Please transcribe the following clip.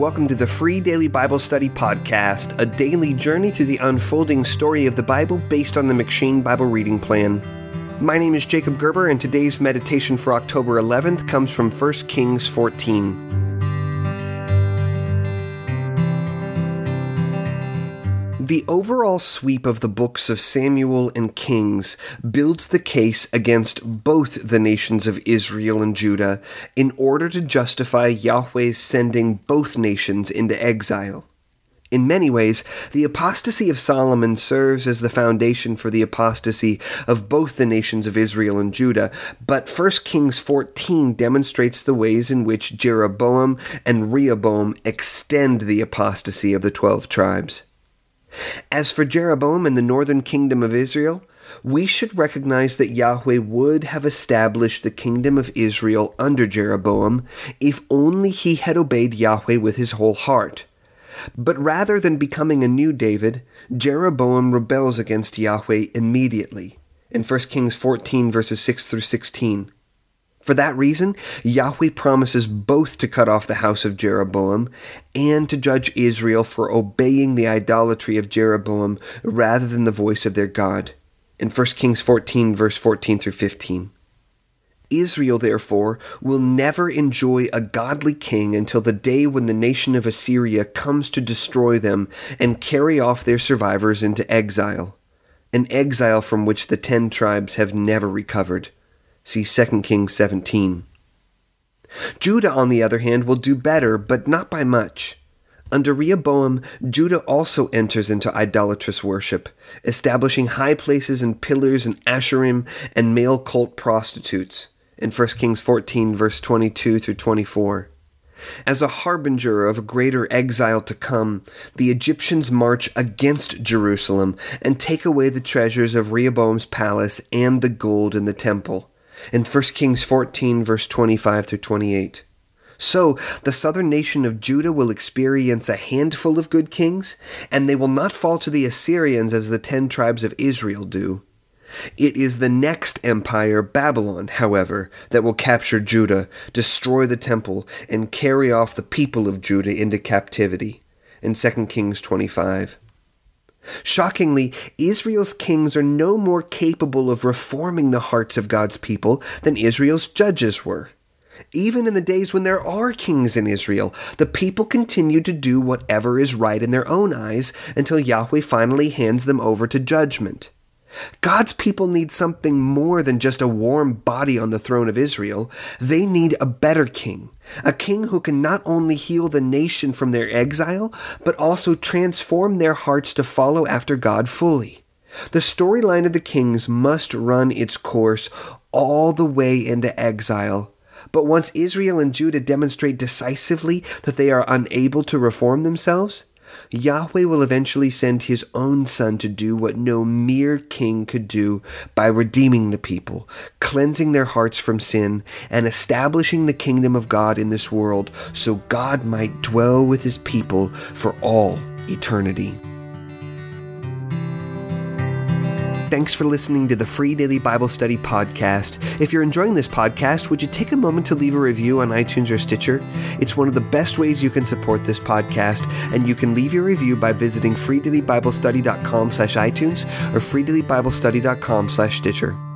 welcome to the free daily Bible study podcast, a daily journey through the unfolding story of the Bible based on the M'Cheyne Bible reading plan. My name is Jacob Gerber, and today's meditation for October 11th comes from 1 Kings 14. The overall sweep of the books of Samuel and Kings builds the case against both the nations of Israel and Judah in order to justify Yahweh's sending both nations into exile. In many ways, the apostasy of Solomon serves as the foundation for the apostasy of both the nations of Israel and Judah, but 1 Kings 14 demonstrates the ways in which Jeroboam and Rehoboam extend the apostasy of the twelve tribes. As for Jeroboam and the northern kingdom of Israel, we should recognize that Yahweh would have established the kingdom of Israel under Jeroboam if only he had obeyed Yahweh with his whole heart. But rather than becoming a new David, Jeroboam rebels against Yahweh immediately. In 1 Kings 14, verses 6 through 16. For that reason, Yahweh promises both to cut off the house of Jeroboam and to judge Israel for obeying the idolatry of Jeroboam rather than the voice of their God. In 1 Kings 14, verse 14 through 15. Israel, therefore, will never enjoy a godly king until the day when the nation of Assyria comes to destroy them and carry off their survivors into exile, an exile from which the ten tribes have never recovered. See 2 Kings 17. Judah, on the other hand, will do better, but not by much. Under Rehoboam, Judah also enters into idolatrous worship, establishing high places and pillars and Asherim and male cult prostitutes in 1 Kings 14, verse 22 through 24. As a harbinger of a greater exile to come, the Egyptians march against Jerusalem and take away the treasures of Rehoboam's palace and the gold in the temple in 1 Kings 14, verse 25 through 28. So, the southern nation of Judah will experience a handful of good kings, and they will not fall to the Assyrians as the ten tribes of Israel do. It is the next empire, Babylon, however, that will capture Judah, destroy the temple, and carry off the people of Judah into captivity. In 2 Kings 25. Shockingly, Israel's kings are no more capable of reforming the hearts of God's people than Israel's judges were. Even in the days when there are kings in Israel, the people continue to do whatever is right in their own eyes until Yahweh finally hands them over to judgment. God's people need something more than just a warm body on the throne of Israel. They need a better king, a king who can not only heal the nation from their exile, but also transform their hearts to follow after God fully. The storyline of the kings must run its course all the way into exile. But once Israel and Judah demonstrate decisively that they are unable to reform themselves, Yahweh will eventually send his own son to do what no mere king could do by redeeming the people, cleansing their hearts from sin, and establishing the kingdom of God in this world so God might dwell with his people for all eternity. Thanks for listening to the Free Daily Bible Study podcast. If you're enjoying this podcast, would you take a moment to leave a review on iTunes or Stitcher? It's one of the best ways you can support this podcast, and you can leave your review by visiting freedailybiblestudy.com slash iTunes or freedailybiblestudy.com slash Stitcher.